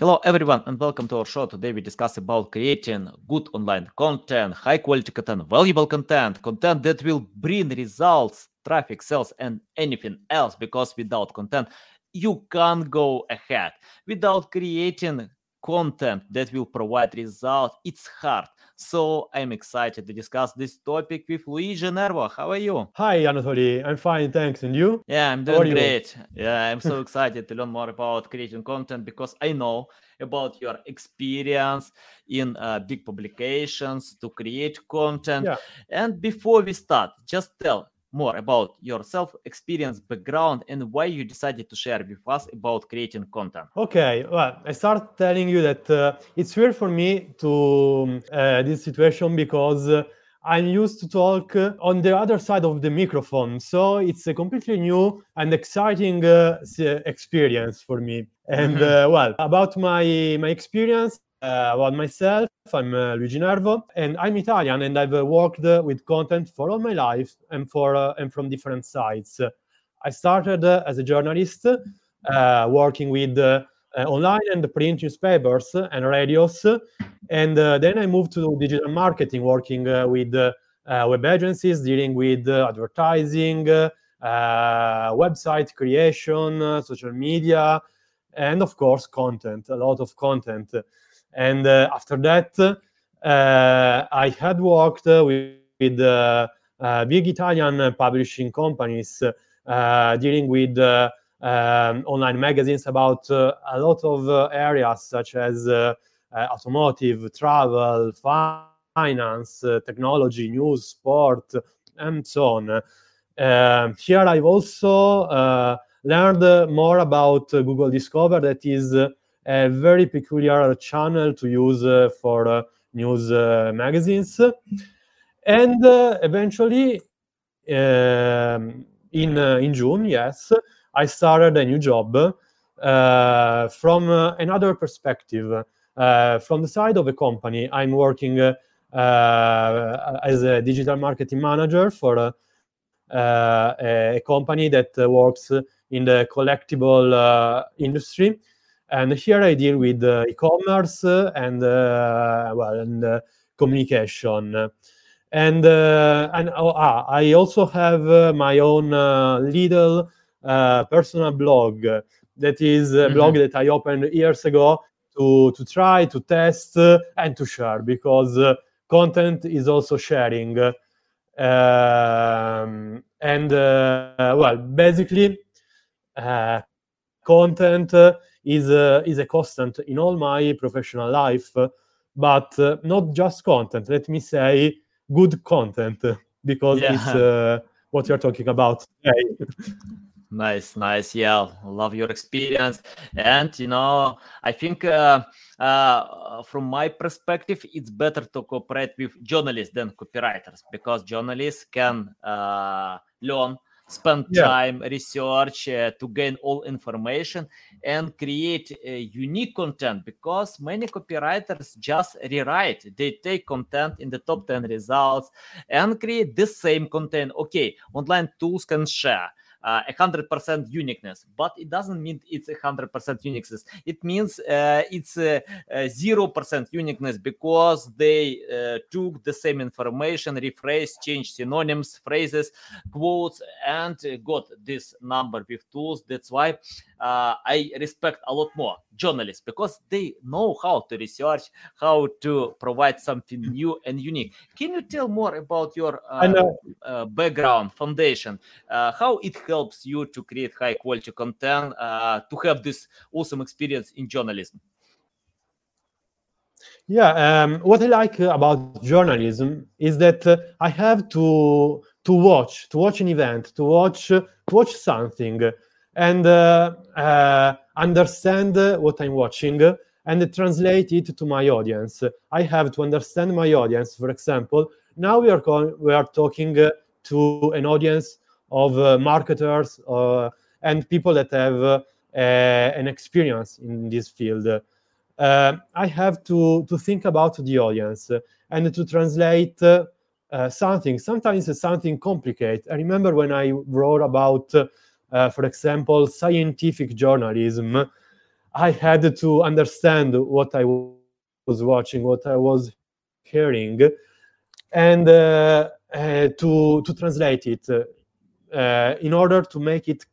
Hello everyone and welcome to our show. Today we discuss about creating good online content, high quality content, valuable content, content that will bring results, traffic, sales and anything else because without content you can't go ahead. Without creating content that will provide results, it's hard. So I'm excited to discuss this topic with Luigi Nervo. How are you? Hi, Anatoly. I'm fine, thanks. And you? Yeah, I'm doing great. Yeah, I'm so excited to learn more about creating content because I know about your experience in uh, big publications to create content. Yeah. And before we start, just tell more about yourself, experience, background, and why you decided to share with us about creating content. Okay, well, I start telling you that uh, it's weird for me to uh, this situation because uh, I'm used to talk uh, on the other side of the microphone, so it's a completely new and exciting uh, experience for me. And Mhm. uh, well, about my my experience, uh, about myself. I'm uh, Luigi Nervo, and I'm Italian, and I've uh, worked with content for all my life and for uh, and from different sides. I started uh, as a journalist, uh, working with online and print newspapers and radios, and then I moved to digital marketing, working with web agencies, dealing with advertising, website creation, social media, and of course content, a lot of content. And uh, after that, uh, I had worked uh, with, with big Italian publishing companies dealing with um, online magazines about a lot of areas such as automotive, travel, finance, technology, news, sport, and so on. Uh, here I've also uh, learned more about Google Discover, that is a very peculiar channel to use uh, for uh, news uh, magazines. And eventually, um, in in June, yes, I started a new job from another perspective. From the side of a company, I'm working uh, as a digital marketing manager for uh, uh, a company that works in the collectible industry. And here I deal with uh, e-commerce uh, and uh, well and uh, communication. And uh, and oh, ah, I also have uh, my own uh, little uh, personal blog that is a blog Mhm. that I opened years ago to to try to test and to share because uh, content is also sharing. Um, and uh, well, basically, uh, content is uh, is a constant in all my professional life, but uh, not just content. Let me say good content because it's uh, what you're talking about today. Nice, nice. Yeah, love your experience. And you know, I think uh, uh, from my perspective, it's better to cooperate with journalists than copywriters because journalists can uh, learn, spend Yeah. time, research uh, to gain all information and create uh, unique content because many copywriters just rewrite. They take content in the top 10 results and create the same content. Okay, online tools can share uh, 100% uniqueness. But it doesn't mean it's 100% uniqueness. It means uh, it's uh, uh, 0% uniqueness because they uh, took the same information rephrased changed synonyms phrases quotes and got this number with tools. That's why uh, i respect a lot more journalists because they know how to research how to provide something new and unique. Can you tell more about your uh, uh, uh, background foundation? Uh, how it helps you to create high quality content uh, to have this awesome experience in journalism Yeah, um, what I like about journalism is that uh, I have to to watch to watch an event, to watch to watch something, and uh, uh, understand what I'm watching and translate it to my audience. I have to understand my audience. For example, now we are co- we are talking to an audience of uh, marketers uh, and people that have uh, an experience in this field I have to to think about the audience and to translate something. Sometimes something complicated. I remember when I wrote about, for example, scientific journalism. I had to understand what I was watching, what I was hearing, and uh, uh, to to translate it in order to make it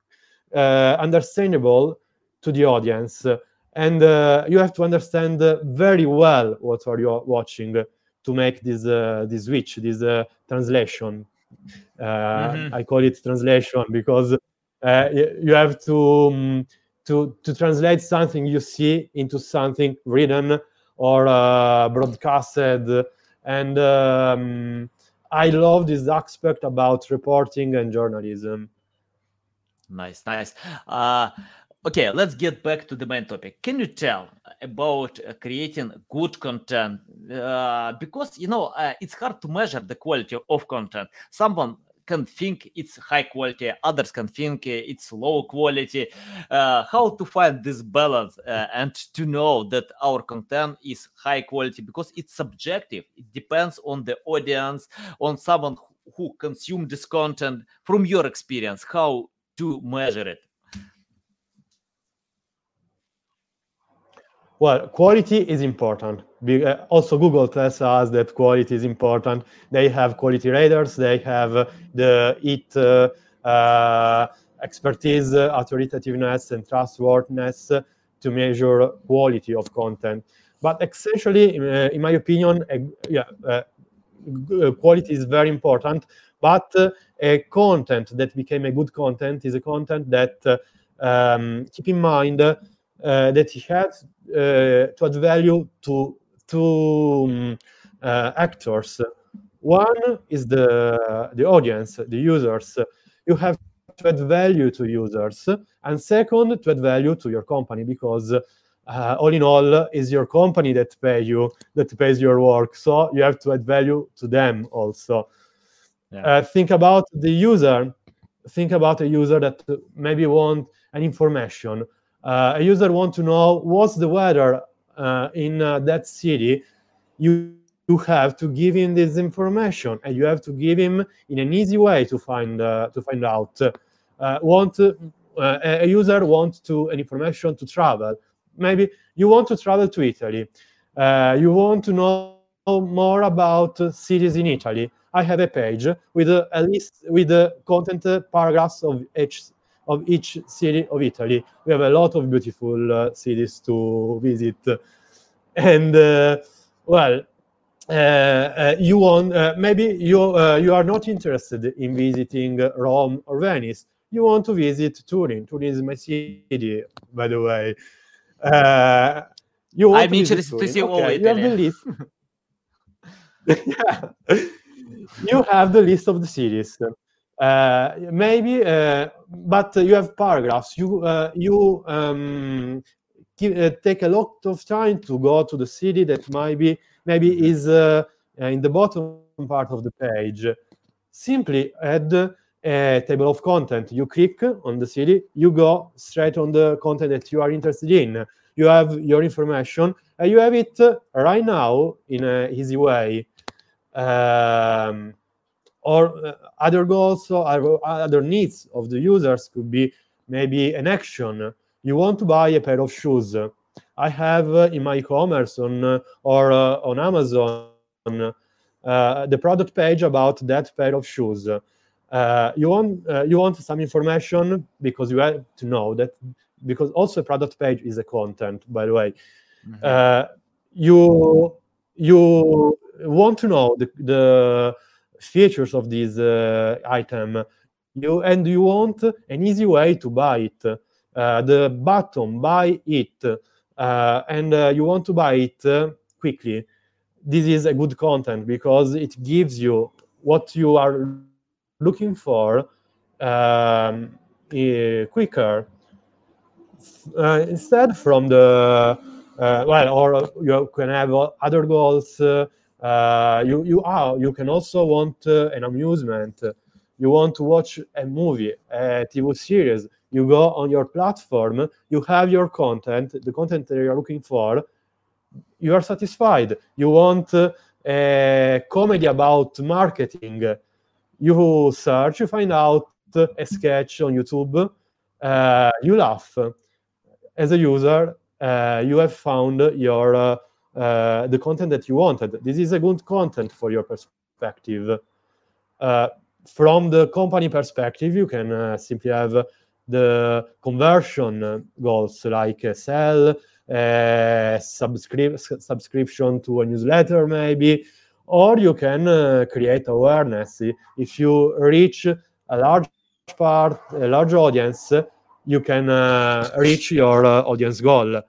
uh, understandable to the audience. And uh, you have to understand very well what are you watching to make this this switch, this translation. Mm-hmm. I call it translation because you have to. Um, to, to translate something you see into something written or uh, broadcasted. And um, I love this aspect about reporting and journalism. Nice, nice. Uh, okay, let's get back to the main topic. Can you tell about uh, creating good content? Uh, because you know uh, it's hard to measure the quality of content. Someone can think it's high quality, others can think it's low quality. Uh, how to find this balance uh, and to know that our content is high quality because it's subjective. It depends on the audience, on someone who consume this content. From your experience, how to measure it? Well, quality is important. Uh, also, Google tells us that quality is important. They have quality raters. They have uh, the EAT uh, uh, expertise, uh, authoritativeness, and trustworthiness uh, to measure quality of content. But essentially, in, in my opinion, yeah, quality is very important. But a content that became a good content is a content that um, keep in mind uh, that he has uh, to add value to two um, uh, actors. One is the the audience, the users. You have to add value to users, and second, to add value to your company because uh, all in all is your company that pay you that pays your work so you have to add value to them also yeah. uh, think about the user think about a user that maybe want an information Uh, a user want to know what's the weather uh, in uh, that city, you you have to give him this information, and you have to give him in an easy way to find uh, to find out. Uh, want a user wants to an information to travel. Maybe you want to travel to Italy. you want to know more about cities in Italy. I have a page with a list with the content paragraphs of each of each city of Italy. We have a lot of beautiful uh, cities to visit, and uh, well, uh, uh you want uh, maybe you uh, you are not interested in visiting Rome or Venice. You want to visit Turin. Turin is my city, by the way. you want I'm to interested to see all okay, You have the list. yeah. you have the list of the cities uh, maybe, uh, but you have paragraphs. You uh, you um, give, take a lot of time to go to the city that maybe maybe is in the bottom part of the page. Simply add a table of content. You click on the city, you go straight on the content that you are interested in. You have your information, and you have it right now in an easy way. Um, or uh, other goals or other needs of the users could be maybe an action you want to buy a pair of shoes i have uh, in my e-commerce on uh, or on amazon uh, the product page about that pair of shoes. Uh, you want uh, you want some information because you have to know that because also a product page is a content. By the way, mm-hmm. you you want to know the, the features of this uh, item. You and you want an easy way to buy it. Uh, the button buy it. Uh, and uh, you want to buy it uh, quickly. This is a good content because it gives you what you are looking for um, quicker. Instead from the well or you can have other goals uh, you you are you can also want uh, an amusement. You want to watch a movie, a TV series. You go on your platform. You have your content, the content that you are looking for. You are satisfied. You want uh, a comedy about marketing. You search, you find out a sketch on YouTube. Uh, you laugh. As a user, uh, you have found your uh, uh, the content that you wanted. This is a good content for your perspective. Uh, from the company perspective, you can uh, simply have the conversion goals like sell, subscri- subscription to a newsletter, maybe, or you can uh, create awareness. If you reach a large part, a large audience, you can uh, reach your uh, audience goal.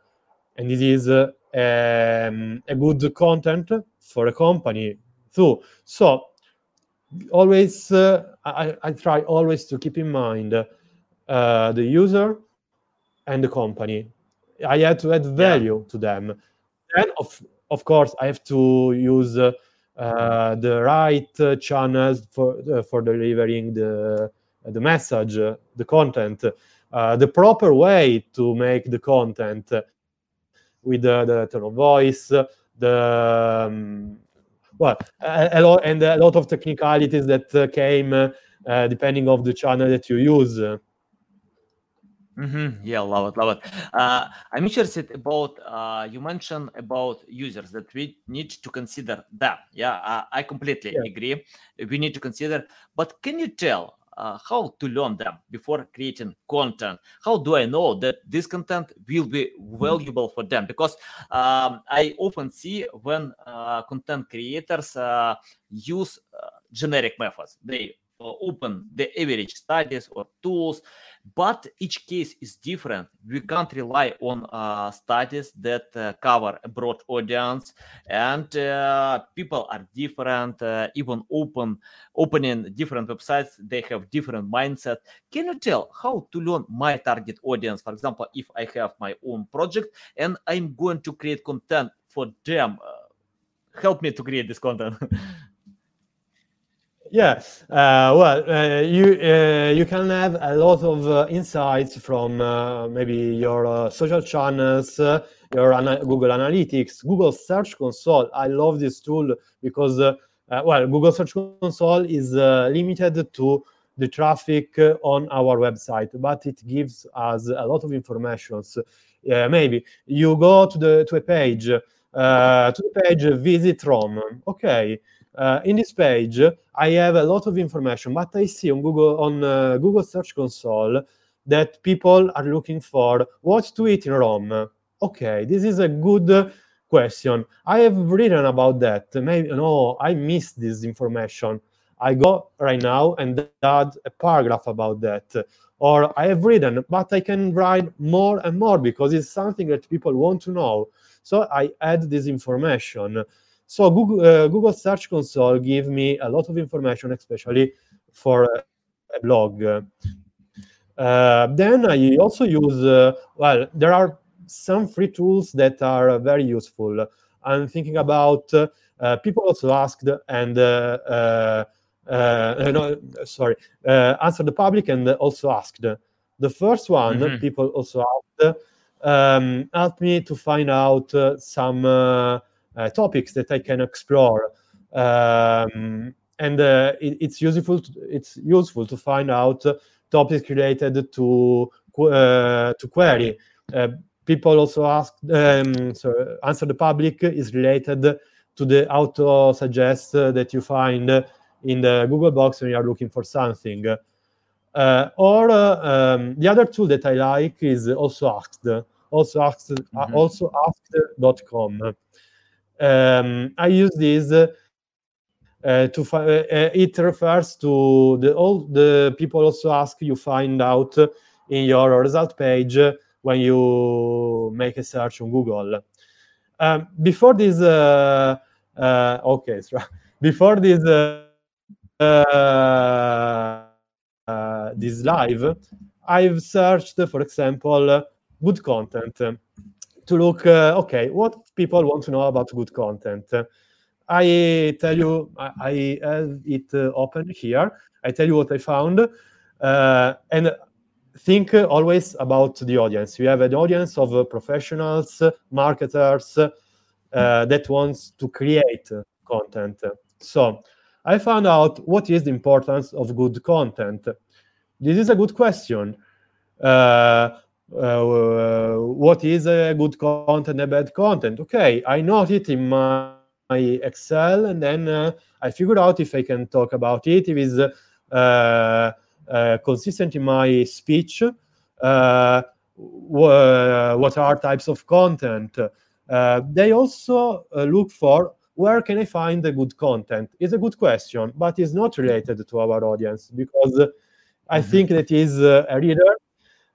And this is um, a good content for a company too. So always, I, I, try always to keep in mind the user and the company. I have to add value yeah. to them. Then, of, of course, I have to use uh, uh, the right uh, channels for uh, for delivering the the message, the content, the proper way to make the content with the, the tone of voice, the um, well, a, a, lot and a lot of technicalities that uh, came uh, depending of the channel that you use. Mm-hmm. Yeah, love it, love it. Uh, I'm interested about uh, you mentioned about users that we need to consider them. Yeah, uh, I completely yeah. agree. We need to consider, but can you tell uh, how to learn them before creating content? How do I know that this content will be valuable for them? Because um, I often see when uh, content creators uh, use generic methods, they open the average studies or tools but each case is different. We can't rely on uh, studies that uh, cover a broad audience and uh, people are different uh, even open opening different websites they have different mindset. Can you tell how to learn my target audience? For example if i have my own project and i'm going to create content for them uh, help me to create this content Yeah, uh, well, uh, you uh, you can have a lot of uh, insights from uh, maybe your uh, social channels, your ana- Google Analytics, Google Search Console. I love this tool because well, Google Search Console is limited to the traffic on our website, but it gives us a lot of information. So, maybe you go to the to a page, to the page visit Rome. Okay uh, in this page, I have a lot of information, but I see on Google on uh, Google Search Console that people are looking for what to eat in Rome. Okay, this is a good question. I have written about that. Maybe no, I missed this information. I go right now and add a paragraph about that. Or I have written, but I can write more and more because it's something that people want to know. So I add this information. So Google, uh, Google Search Console give me a lot of information, especially for a blog. Uh, then I also use, uh, well, there are some free tools that are very useful. I'm thinking about, uh, people also asked and, uh, uh, no, sorry, answer the public and also asked. The first one, mm-hmm. people also asked, um, helped me to find out some uh, topics that I can explore. Um, and uh, it, it's useful. To, it's useful to find out topics related to uh, to query. people also ask. Um, so answer the public is related to the auto suggest that you find in the Google box when you are looking for something. Uh, or uh, um, the other tool that I like is also asked, also asked, mm-hmm. also asked.com. Um, I use this uh, to find. Uh, it refers to the all the people also ask you find out in your result page when you make a search on Google. Um, before this, uh, uh, okay, before this uh, this live, I've searched, for example, good content to look, uh, okay, what people want to know about good content. I tell you, I, I have it uh, open here. I tell you what I found. Uh, and think always about the audience. You have an audience of professionals, marketers that wants to create content. So I found out what is the importance of good content. This is a good question. Uh, uh, what is a good content, a bad content. Okay, I note it in my, my Excel, and then uh, I figure out if I can talk about it, if it's uh, uh, consistent in my speech, uh, what are types of content. they also look for where can I find the good content? It's a good question, but it's not related to our audience because I mm-hmm. think that is a reader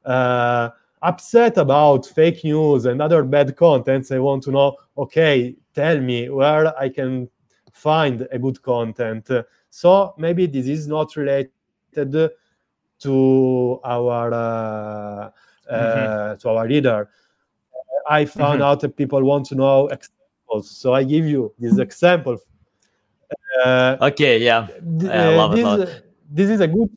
uh, upset about fake news and other bad contents. I want to know, okay, tell me where I can find a good content. So maybe this is not related to our uh, mm-hmm. to our reader. I found mm-hmm. out that people want to know examples, so I give you this example. Uh, okay, yeah, I love this, it. This is a good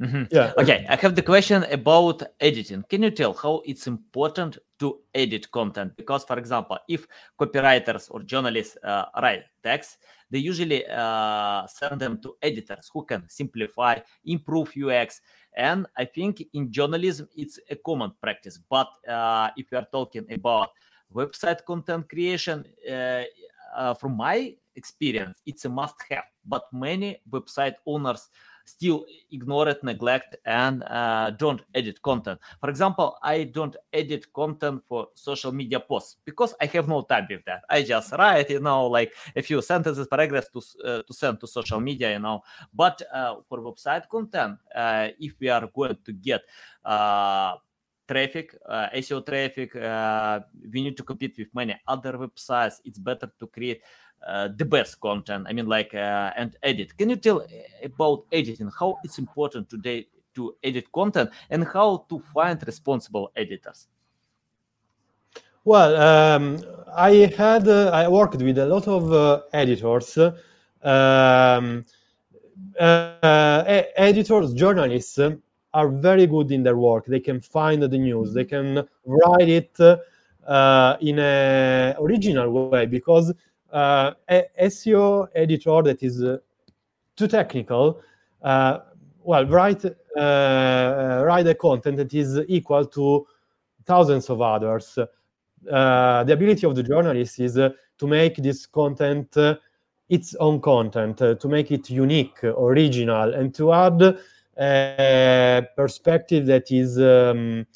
Mm-hmm. Yeah. Okay, I have the question about editing. Can you tell how it's important to edit content? Because, for example, if copywriters or journalists uh, write text, they usually uh, send them to editors who can simplify, improve UX. And I think in journalism, it's a common practice. But uh, if you are talking about website content creation, uh, uh, from my experience, it's a must have. But many website owners still ignore it, neglect, and uh, don't edit content. For example, I don't edit content for social media posts because I have no time with that. I just write, you know, like a few sentences, paragraphs to uh, to send to social media, you know. But uh, for website content, uh, if we are going to get uh, traffic, uh, SEO traffic. Uh, we need to compete with many other websites. It's better to create uh, the best content. I mean, like uh, and edit. Can you tell uh, about editing? How it's important today to edit content and how to find responsible editors? Well, um, I had uh, I worked with a lot of uh, editors, um, uh, editors, journalists are very good in their work. They can find the news. They can write it in an original way because uh, SEO editor that is uh, too technical, uh, well, write write a content that is equal to thousands of others. the ability of the journalist is to make this content its own content, to make it unique, original, and to add a perspective that is um,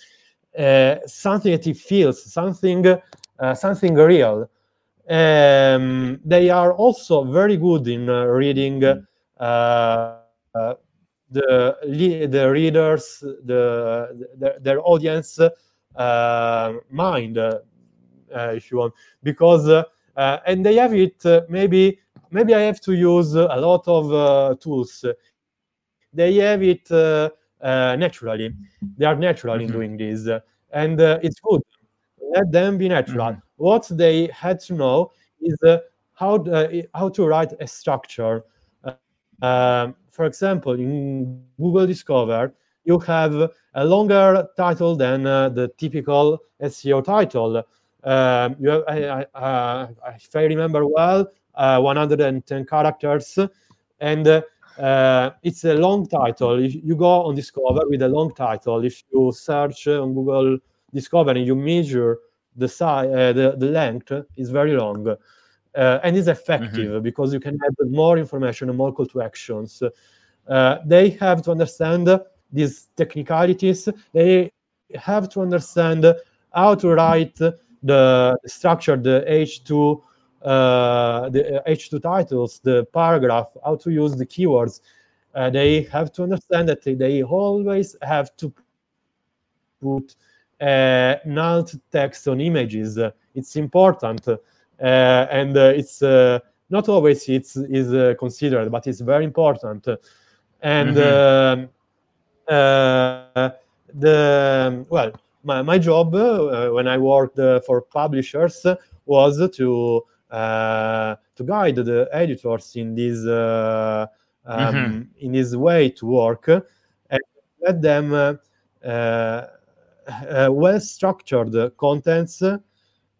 uh, something that it feels, something, uh, something real. Um, they are also very good in uh, reading uh, uh, the the readers, the, the their audience uh, mind, uh, if you want, because uh, and they have it. maybe maybe I have to use a lot of tools. They have it naturally. They are natural mm-hmm. in doing this, and it's good. Let them be natural. Mm-hmm what they had to know is uh, how, uh, how to write a structure. Um, for example, in Google Discover, you have a longer title than uh, the typical SEO title. Um, you have, I, I, uh, if I remember well, uh, 110 characters, and uh, it's a long title. If you go on Discover with a long title, if you search on Google Discover and you measure the size, uh, the, the length is very long. Uh, and is effective mm-hmm. because you can add more information and more call to actions. Uh, they have to understand these technicalities. They have to understand how to write the structure, the H2, uh, the H2 titles, the paragraph, how to use the keywords. Uh, they have to understand that they always have to put uh, alt text on images. It's important, uh, and uh, it's not always it's is considered, but it's very important. And mm-hmm. the well, my, my job when I worked for publishers was to uh, to guide the editors in this uh, um, mm-hmm. in this way to work and let them uh, Uh, well structured contents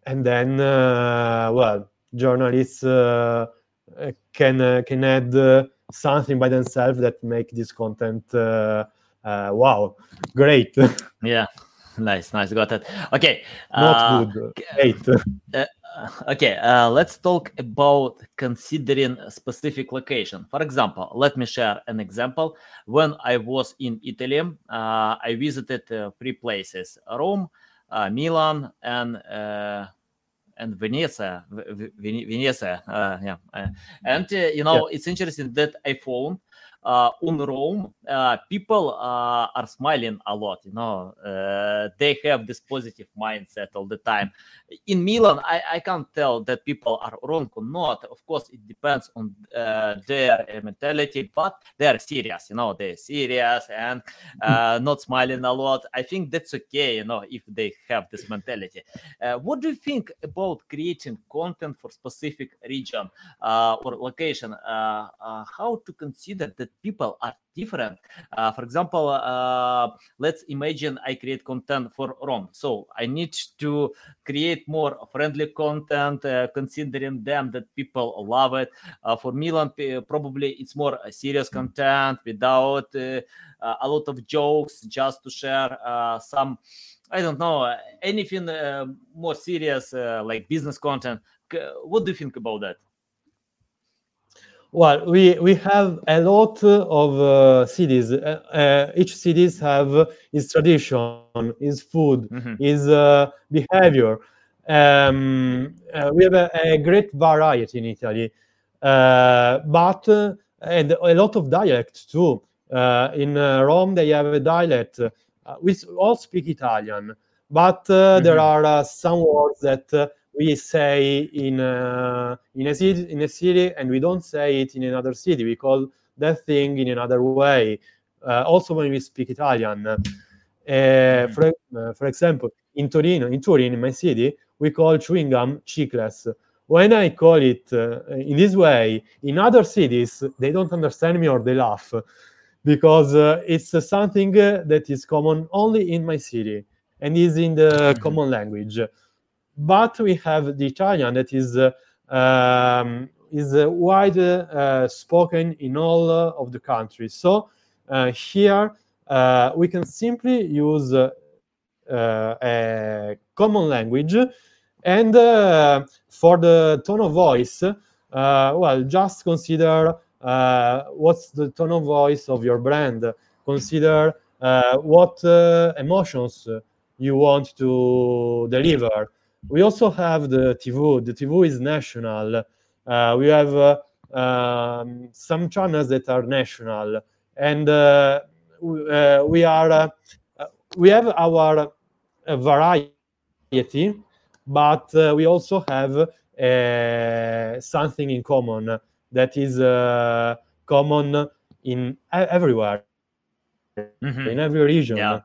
and then uh, well journalists uh, can uh, can add uh, something by themselves that make this content wow, great. yeah, nice, nice, got it. Okay, not good, great. okay, uh, let's talk about considering a specific location. For example, let me share an example. When I was in Italy, uh, I visited uh, three places: Rome, uh, Milan, and uh, and Venice. Venice, uh, yeah. and you know, yeah. it's interesting that I found uh, in Rome, uh, people uh, are smiling a lot. You know, they have this positive mindset all the time. In Milan, I, I can't tell that people are wrong or not. Of course, it depends on their mentality, but they are serious. You know, they're serious and not smiling a lot. I think that's okay. You know, if they have this mentality. what do you think about creating content for specific region or location? how to consider that people are different. Uh, for example, uh, let's imagine I create content for Rome. So I need to create more friendly content, uh, considering them that people love it. Uh, for Milan, probably it's more serious content without uh, a lot of jokes, just to share uh, some. I don't know anything more serious like business content. What do you think about that? Well, we we have a lot of uh, cities. Uh, uh, each cities have its tradition, its food, mm-hmm. its uh, behavior. Um, uh, we have a, a, great variety in Italy, uh, but and a lot of dialects too. in Rome, they have a dialect. we all speak Italian, but mm-hmm. there are some words that we say in uh, in a city in a city and we don't say it in another city we call that thing in another way uh, also when we speak italian uh, mm-hmm. for, uh, for example in torino in turin in my city we call chewing gum chicles when i call it uh, in this way in other cities they don't understand me or they laugh because uh, it's something that is common only in my city and is in the mm-hmm. common language but we have the Italian that is uh, um, is uh, wide uh, spoken in all of the countries. So here we can simply use a common language, and for the tone of voice, well, just consider what's the tone of voice of your brand. Consider what emotions you want to deliver we also have the TV. The TV is national. Uh, we have uh, um, some channels that are national, and uh, uh we are uh, we have our uh, variety, but we also have something in common that is common in everywhere, mm-hmm. in every region. Yeah.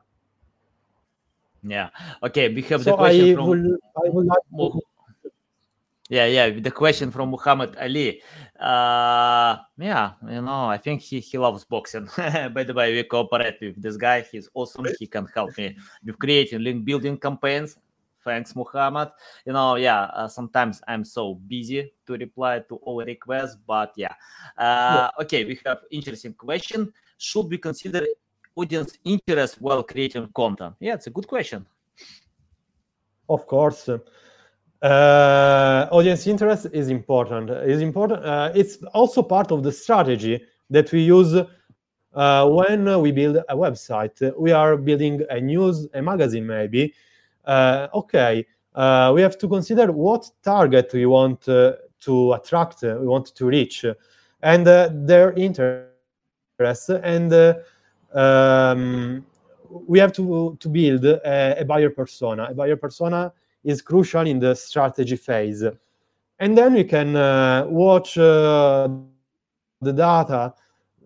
Yeah. Okay. We have so the question I from. Will, I like to... Yeah, yeah. The question from Muhammad Ali. Uh, yeah, you know, I think he, he loves boxing. By the way, we cooperate with this guy. He's awesome. He can help me with creating link building campaigns. Thanks, Muhammad. You know, yeah, uh, sometimes I'm so busy to reply to all requests, but yeah. Uh, yeah. Okay, we have interesting question. Should we consider audience interest while creating content? Yeah, it's a good question. Of course. Uh, audience interest is important. Is important. Uh, it's also part of the strategy that we use uh, when we build a website. We are building a news, a magazine, maybe. Uh, okay, uh, we have to consider what target we want uh, to attract, we want to reach, and their interest and um, we have to, to build a, a, buyer persona. A buyer persona is crucial in the strategy phase. And then we can uh, watch uh, the data.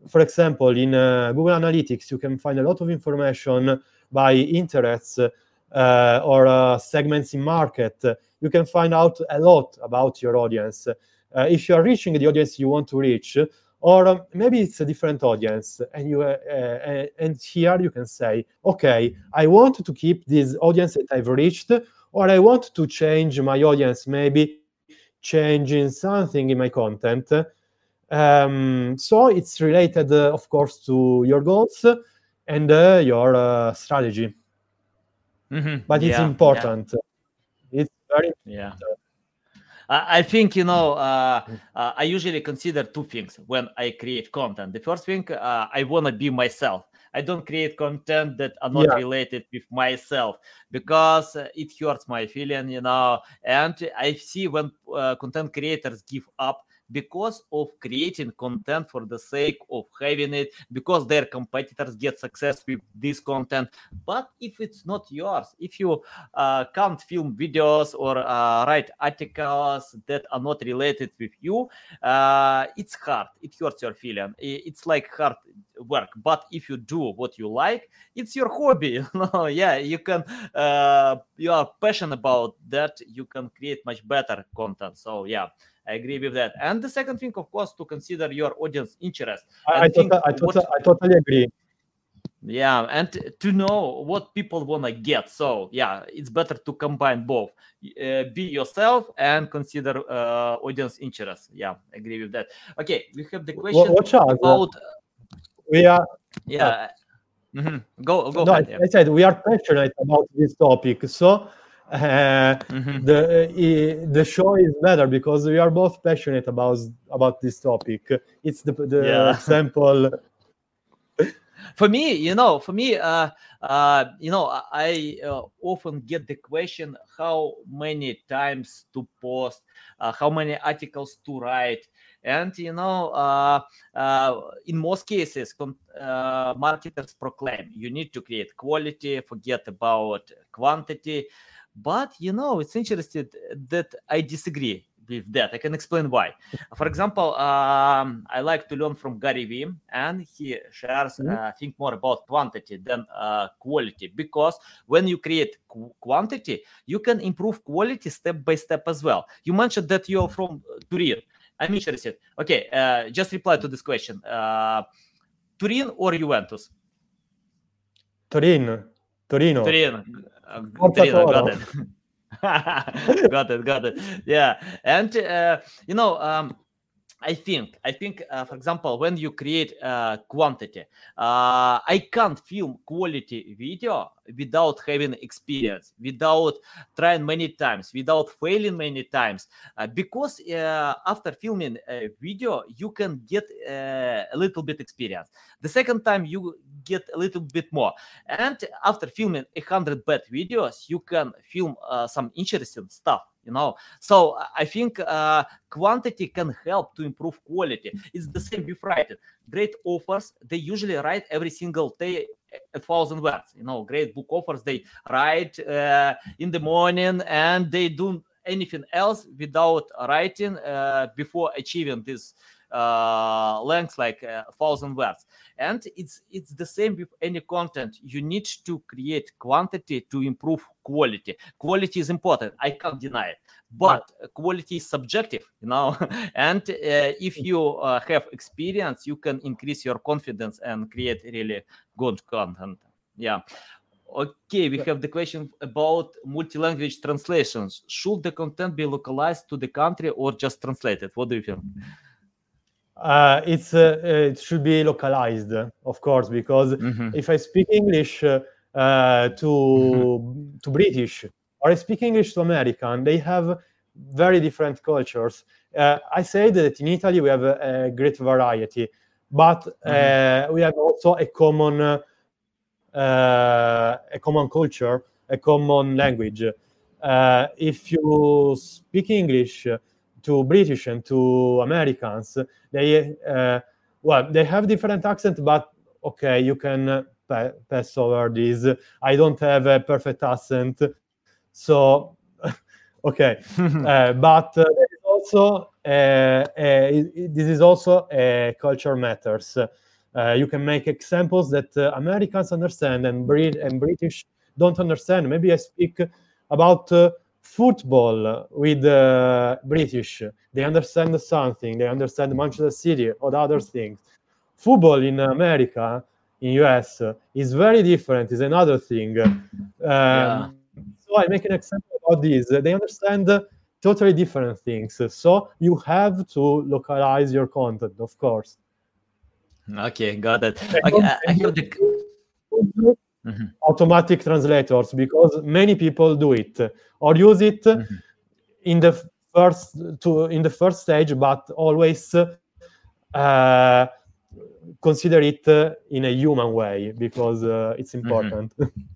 For example, in uh, Google Analytics, you can find a lot of information by interests uh, or uh, segments in market. You can find out a lot about your audience. Uh, if you are reaching the audience you want to reach, or um, maybe it's a different audience and you uh, uh, and here you can say okay i want to keep this audience that i've reached or i want to change my audience maybe changing something in my content um, so it's related uh, of course to your goals and uh, your uh, strategy. Mhm. But it's Yeah, yeah. important. It's very Yeah. I think you know. Uh, uh, I usually consider two things when I create content. The first thing, uh, I want to be myself. I don't create content that are not Yeah. related with myself because it hurts my feeling, you know. And I see when uh, content creators give up because of creating content for the sake of having it, because their competitors get success with this content. But if it's not yours, if you uh, can't film videos or uh, write articles that are not related with you, uh, it's hard. It hurts your feeling. It's like hard work. But if you do what you like, it's your hobby. Know, yeah, you can. Uh, you are passionate about that. You can create much better content. So yeah. I agree with that. And the second thing, of course, to consider your audience interest. I, I, think tota- I, what- tota- I totally agree. yeah, and to know what people want to get. So, yeah, it's better to combine both. Uh, be yourself and consider uh, audience interest. Yeah, I agree with that. Okay, we have the question Watch out. about We are yeah. mhm. Go go no, I. I said we are passionate about this topic. So uh, the the show is better because we are both passionate about about this topic. It's the the Yeah. example. for me you know for me uh uh you know i uh, often get the question how many times to post uh, how many articles to write and you know uh, uh, in most cases con- uh, marketers proclaim you need to create quality forget about quantity but you know it's interesting that i disagree with that i can explain why for example, um, I like to learn from Gary Vee, and he shares Mhm. uh, think more about quantity than uh, quality because when you create qu- quantity, you can improve quality step by step as well. You mentioned that you're from uh, Turin. I'm interested. Okay, uh, just reply to this question: uh, Turin or Juventus? Torino, Torino. Turin. Uh, Torino, got it. got it, got it. Yeah, and uh, you know, um, I think, I think, uh, for example, when you create uh, quantity, uh, I can't film quality video without having experience, without trying many times, without failing many times, uh, because uh, after filming a video, you can get uh, a little bit experience. The second time, you get a little bit more, and after filming a hundred bad videos, you can film some interesting stuff. You know, so I think uh, quantity can help to improve quality. It's the same with writing. Great authors they usually write every single day a thousand words. You know, great book authors they write uh, in the morning and they do anything else without writing uh, before achieving this uh, length like a thousand words and it's it's the same with any content. You need to create quantity to improve quality. Quality is important. I can't deny it. But quality is subjective you know? And uh, if you uh, have experience you can increase your confidence and create really good content. Yeah. Okay we have the question about multi-language translations. Should the content be localized to the country or just translated? What do you think Uh, it's uh, it should be localized, of course, because Mhm. if I speak English uh, uh, to to British or I speak English to American, they have very different cultures. Uh, I say that in Italy we have a, a great variety, but uh, we have also a common uh, a common culture, a common language. Uh, if you speak English to British and to Americans, they uh, well they have different accent, but okay, you can uh, pa- pass over this. I don't have a perfect accent, so okay. Uh, but uh, also uh, uh, this is also a culture matters. Uh, you can make examples that uh, Americans understand and, Brit- and British don't understand. Maybe I speak about uh, football with uh, British. They understand something. They understand Manchester City or other things. Football in America, in US, is very different. Is another thing. Um, Yeah. So I make an example about this. They understand totally different things. So you have to localize your content, of course. Okay, got it. Okay, I, I and have don't the. do- use mm-hmm. automatic translators because many people do it or use it mm-hmm. in the first to in the first stage, but always uh, consider it in a human way because uh, it's mm-hmm. important. Mm-hmm.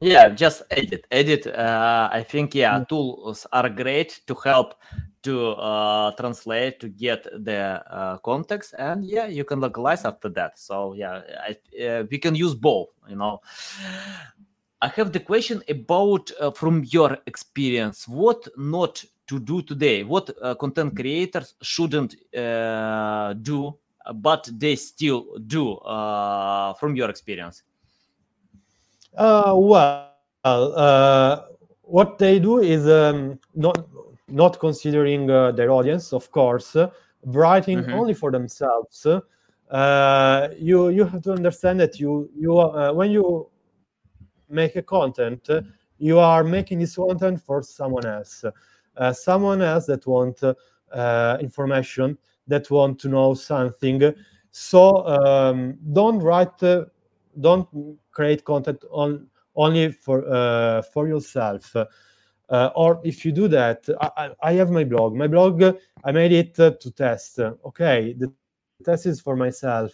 yeah just edit edit uh, i think yeah tools are great to help to uh, translate to get the uh, context and yeah you can localize after that. So yeah I, uh, we can use both you know. I have the question about uh, from your experience what not to do today? What uh, content creators shouldn't do but they still do from your experience? Uh, well, uh, what they do is um, not not considering uh, their audience, of course, writing mm-hmm. only for themselves. Uh, you you have to understand that you you uh, when you make a content, you are making this content for someone else, uh, someone else that want information, that want to know something. So um, don't write, don't create content on only for uh, for yourself. Uh, or if you do that, I, I, have my blog. My blog, I made it uh, to test. Okay, the test is for myself.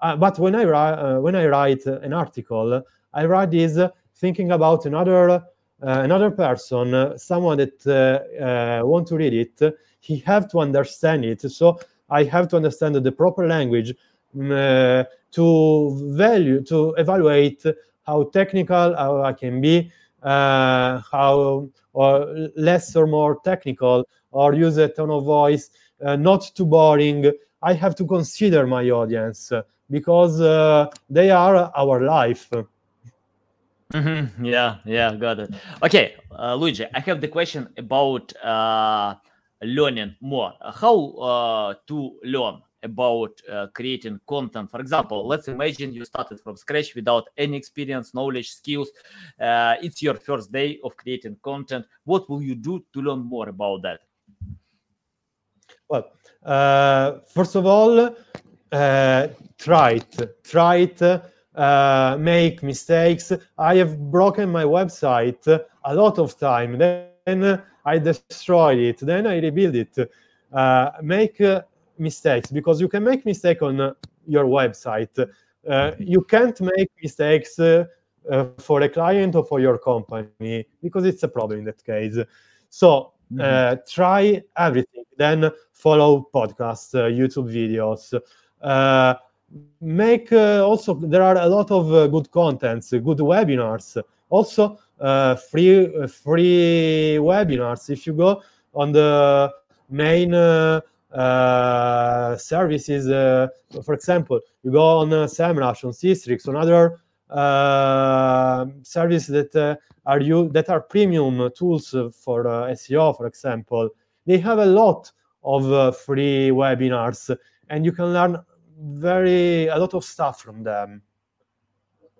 Uh, but when I write uh, when I write an article, I write this thinking about another uh, another person, someone that want to read it. He have to understand it. So I have to understand the proper language. Um, to value to evaluate how technical I can be, uh, how or less or more technical, or use a tone of voice uh, not too boring. I have to consider my audience because uh, they are our life. Mm-hmm. Yeah, yeah, got it. Okay, uh, Luigi, I have the question about uh, learning more. How uh, to learn? About uh, creating content. For example, let's imagine you started from scratch without any experience, knowledge, skills. Uh, it's your first day of creating content. What will you do to learn more about that? Well, uh, first of all, uh, try it. Try it. Uh, make mistakes. I have broken my website a lot of time. Then I destroyed it. Then I rebuild it. Uh, make mistakes because you can make mistake on uh, your website. Uh, you can't make mistakes uh, uh, for a client or for your company because it's a problem in that case. So uh, mm-hmm. try everything. Then follow podcasts, YouTube videos. make also there are a lot of good contents, good webinars. Also free free webinars. If you go on the main uh, services. Uh, for example, you go on uh, SEMrush, on Sistrix, on other uh, services that uh, are you that are premium tools for uh, SEO, for example. They have a lot of free webinars, and you can learn very a lot of stuff from them.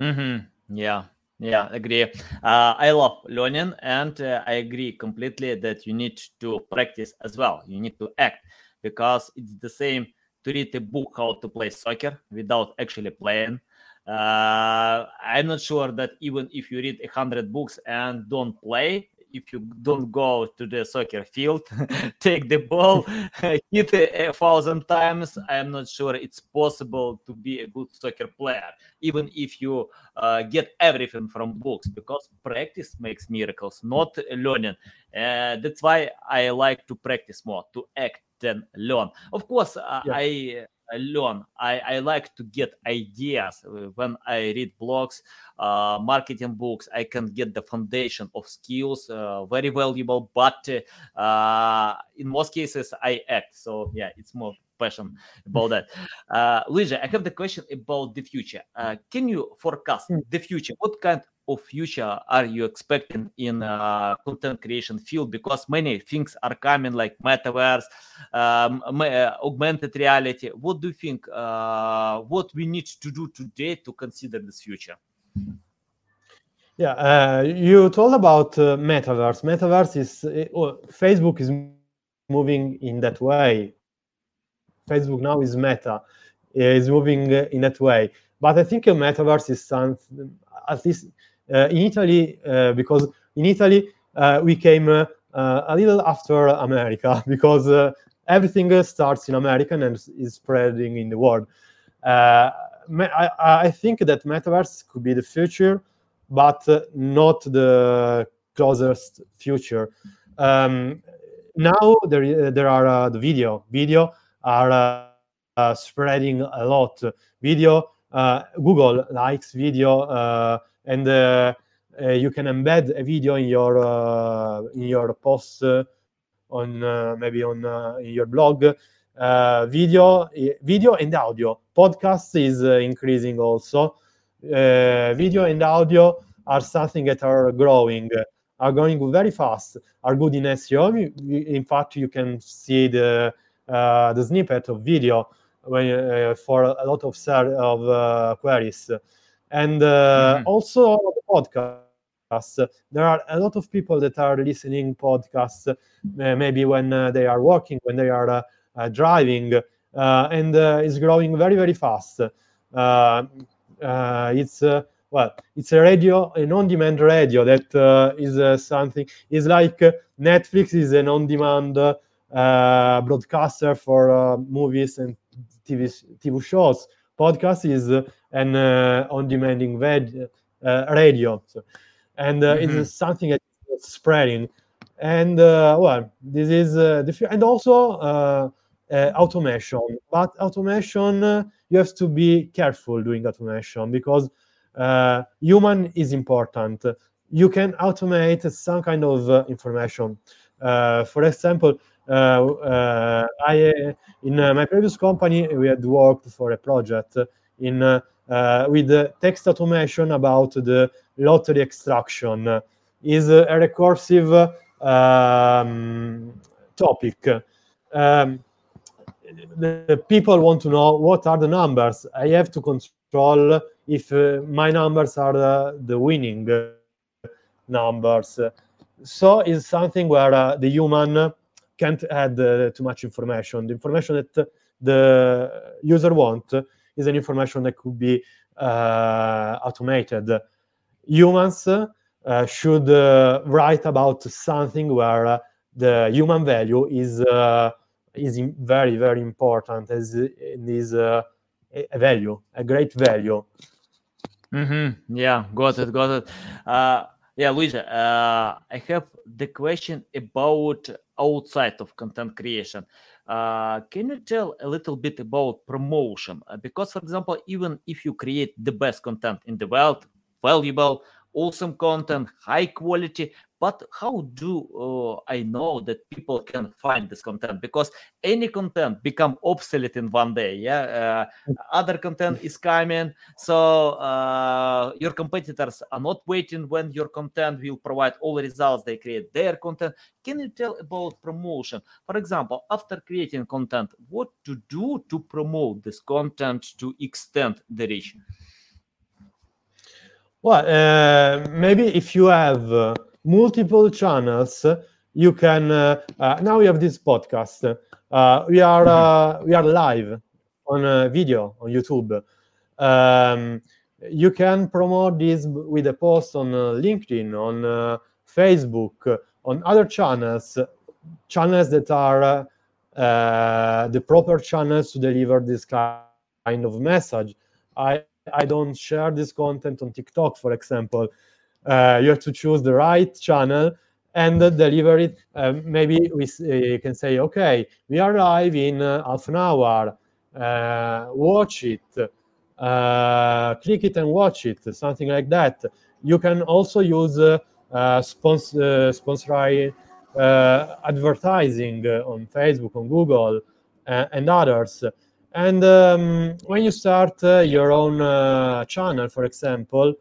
Mm-hmm. Yeah. Yeah, agree. Uh, I love learning, and uh, I agree completely that you need to practice as well. You need to act because it's the same to read a book how to play soccer without actually playing. Uh, I'm not sure that even if you read a hundred books and don't play, if you don't go to the soccer field, take the ball, hit it a thousand times, I'm not sure it's possible to be a good soccer player, even if you uh, get everything from books, because practice makes miracles, not learning. Uh, that's why I like to practice more, to act than learn. Of course, uh, yeah. I learn. I, I like to get ideas uh, when I read blogs, uh, marketing books. I can get the foundation of skills, uh, very valuable. But uh, in most cases, I act. So yeah, it's more passion about that. Uh, I have the question about the future. Uh, can you forecast the future? What kind of future are you expecting in uh, content creation field? Because many things are coming like metaverse um, uh, augmented reality. What do you think uh, what we need to do today to consider this future? Yeah uh, you told about uh, metaverse. Metaverse is uh, facebook is moving in that way. Facebook now is meta is moving in that way. But I think a metaverse is something, at least in Italy, uh, because in Italy uh, we came uh, a little after America because everything starts in America and is spreading in the world. I, I, think that metaverse could be the future, but not the closest future. Um, now there there are uh, the video video are uh, uh, spreading a lot video google likes video and uh, uh, you can embed a video in your uh, in your post on maybe on in your blog. Video video and audio. Podcast is increasing also. Video and audio are something that are growing are going very fast, are good in SEO. In fact, you can see the uh, the snippet of video when, uh, for a lot of of uh, queries, and uh, mm-hmm. also the podcast. There are a lot of people that are listening podcasts, maybe when uh, they are working, when they are uh, driving, and it's growing very very fast. it's well, it's a radio, an on-demand radio that uh, is uh, something. is like uh, Netflix is an on-demand uh, broadcaster for uh, movies and TV TV shows. Podcast is uh, an on-demanding radio, so, and mm-hmm. it's something that's spreading. And well, this is the and also automation. But automation, you have to be careful doing automation because uh, human is important. You can automate some kind of uh, information. Uh, for example, uh, uh, I in my previous company we had worked for a project in with the text automation about the lottery extraction. Is a recursive um, topic. Um, the people want to know what are the numbers. I have to control if uh, my numbers are the, the winning numbers. So it's something where uh, the human can't add uh, too much information. The information that the user want is an information that could be uh, automated. Humans uh, should uh, write about something where the human value is is very very important as is a value, a great value. Mm-hmm. Yeah, got it, got it. Uh, yeah, Luigi, uh, I have the question about outside of content creation. Uh, can you tell a little bit about promotion? Uh, because, for example, even if you create the best content in the world, valuable, awesome content, high quality, but how do uh, i know that people can find this content? Because any content become obsolete in one day yeah? Uh, other content is coming. So uh, your competitors are not waiting when your content will provide all the results. They create their content. Can you tell about promotion? For example after creating content what to do to promote this content to extend the reach? Well uh, maybe if you have uh, multiple channels you can uh, uh, now we have this podcast. Uh, we are uh, we are live on a video on youtube. Um, you can promote this with a post on uh, linkedin on uh, facebook on other channels channels that are the proper channels to deliver this kind of message. I i don't share this content on tiktok for example uh, you have to choose the right channel and deliver it. Uh, maybe we uh, can say, okay, we are live in half an hour. watch it. click it and watch it. Something like that. You can also use sponsor uh, advertising on Facebook, on Google, uh, and others. And um, when you start uh, your own channel, for example,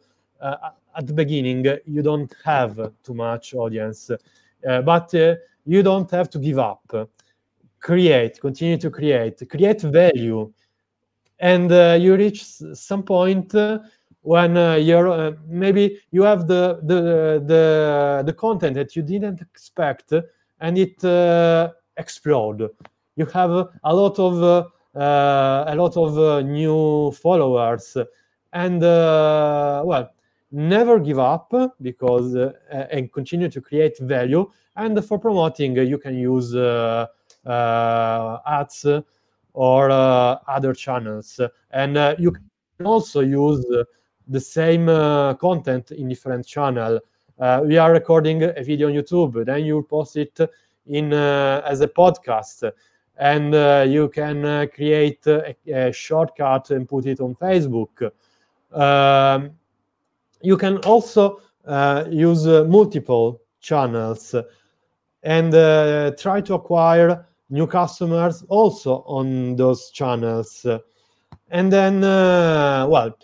at the beginning you don't have too much audience uh, but uh, you don't have to give up. Create continue to create create value. And uh, you reach some point uh, when uh, you're uh, maybe you have the, the the the content that you didn't expect and it explode. You have a lot of a lot of new followers and uh, well never give up because uh, and continue to create value. And for promoting you can use uh, uh, ads or uh, other channels. And you can also use the same content in different channel. We are recording a video on youtube. Then you post it in as a podcast. And uh, you can uh, create a, a, shortcut and put it on Facebook. Um, you can also uh, use uh, multiple channels and uh, try to acquire new customers also on those channels. And then, uh, well,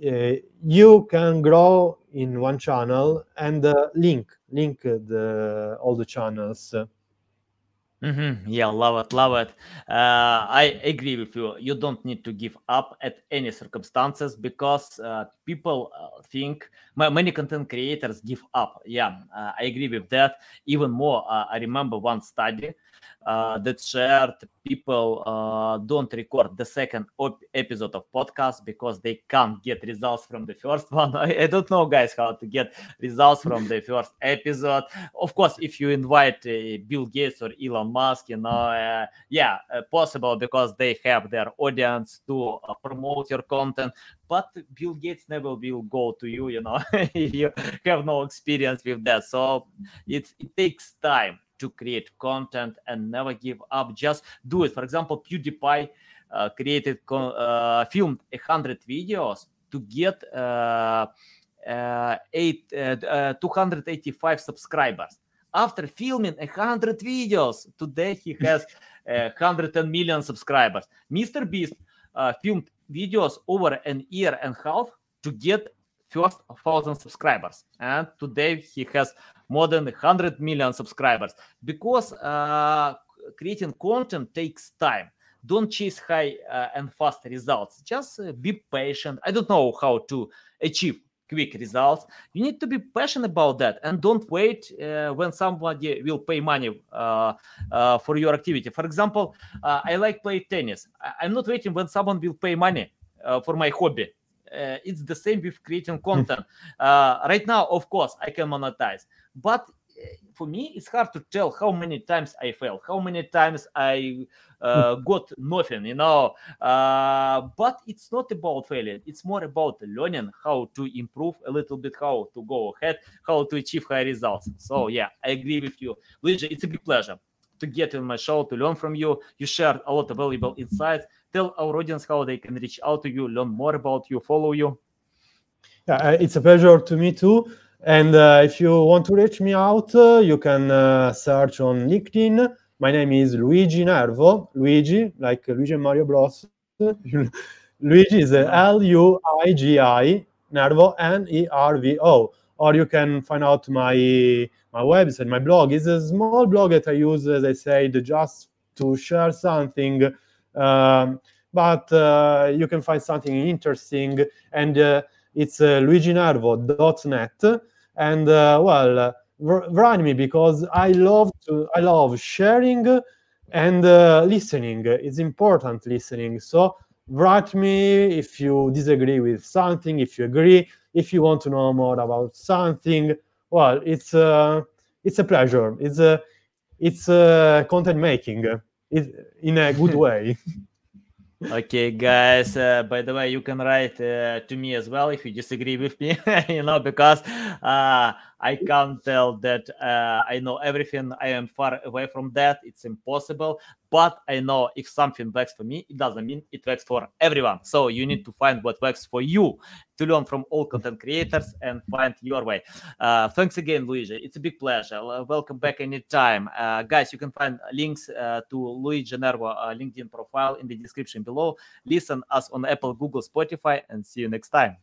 you can grow in one channel and link link the, all the channels. Mm-hmm. Yeah, love it, love it. Uh, I agree with you. You don't need to give up at any circumstances because uh, people uh, think many content creators give up. Yeah, uh, I agree with that. Even more, uh, I remember one study uh, that shared people uh, don't record the second op- episode of podcast because they can't get results from the first one. I, I, don't know, guys, how to get results from the first episode. Of course, if you invite uh, Bill Gates or Elon Musk, you know, uh, yeah, uh, possible because they have their audience to uh, promote your content. But Bill Gates never will go to you, you know, if you have no experience with that. So it, it takes time to create content and never give up. Just do it. For example, PewDiePie uh, created, uh, filmed 100 videos to get uh, uh eight, uh, uh, 285 subscribers. After filming 100 videos, today he has 110 million subscribers. Mr. Beast filmed videos over an year and a half to get first thousand subscribers, and today he has more than 100 million subscribers. Because uh, creating content takes time. Don't chase high uh, and fast results. Just uh, be patient. I don't know how to achieve quick results. You need to be passionate about that and don't wait uh, when somebody will pay money uh, uh, for your activity. For example, uh, I like play tennis. I- am not waiting when someone will pay money for my hobby. Uh, it's the same with creating content. right now, of course, I can monetize, but for me it's hard to tell how many times i failed how many times i uh, got nothing you know? Uh, but it's not about failure it's more about learning how to improve a little bit how to go ahead how to achieve high results. So yeah i agree with you. Luigi it's a big pleasure to get in my show to learn from you. You shared a lot of valuable insights tell our audience how they can reach out to you learn more about you follow you yeah it's a pleasure to me too and uh, if you want to reach me out, uh, you can uh, search on LinkedIn. My name is Luigi Nervo. Luigi, like Luigi Mario Bros. Luigi is L U I G I Nervo N E R V O. Or you can find out my my website, my blog. is a small blog that I use, as I said, just to share something. Um, but uh, you can find something interesting, and uh, it's uh, luiginervo.net and uh, well write me because i love to i love sharing and uh, listening. It's important listening. So write me if you disagree with something if you agree if you want to know more about something. Well it's uh, it's a pleasure. It's a it's a content making in a good way. Okay guys uh, by the way you can write uh, to me as well if you disagree with me you know because uh, i can't tell that uh, i know everything i am far away from that it's impossible but i know if something works for me it doesn't mean it works for everyone. So you need to find what works for you to learn from all content creators and find your way. Uh, thanks again luigi. It's a big pleasure. Welcome back anytime. Uh, guys you can find links uh, to luigi nervo uh, linkedin profile in the description below. Listen us on apple google spotify and see you next time